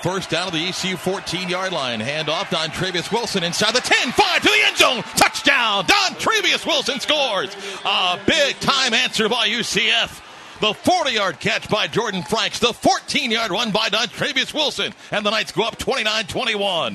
First down of the ECU 14 yard line. Hand off Dontravious Wilson inside the 10 5 to the end zone. Touchdown. Dontravious Wilson scores. A big time answer by UCF. The 40 yard catch by Jordan Franks. The 14 yard run by Dontravious Wilson. And the Knights go up 29 21.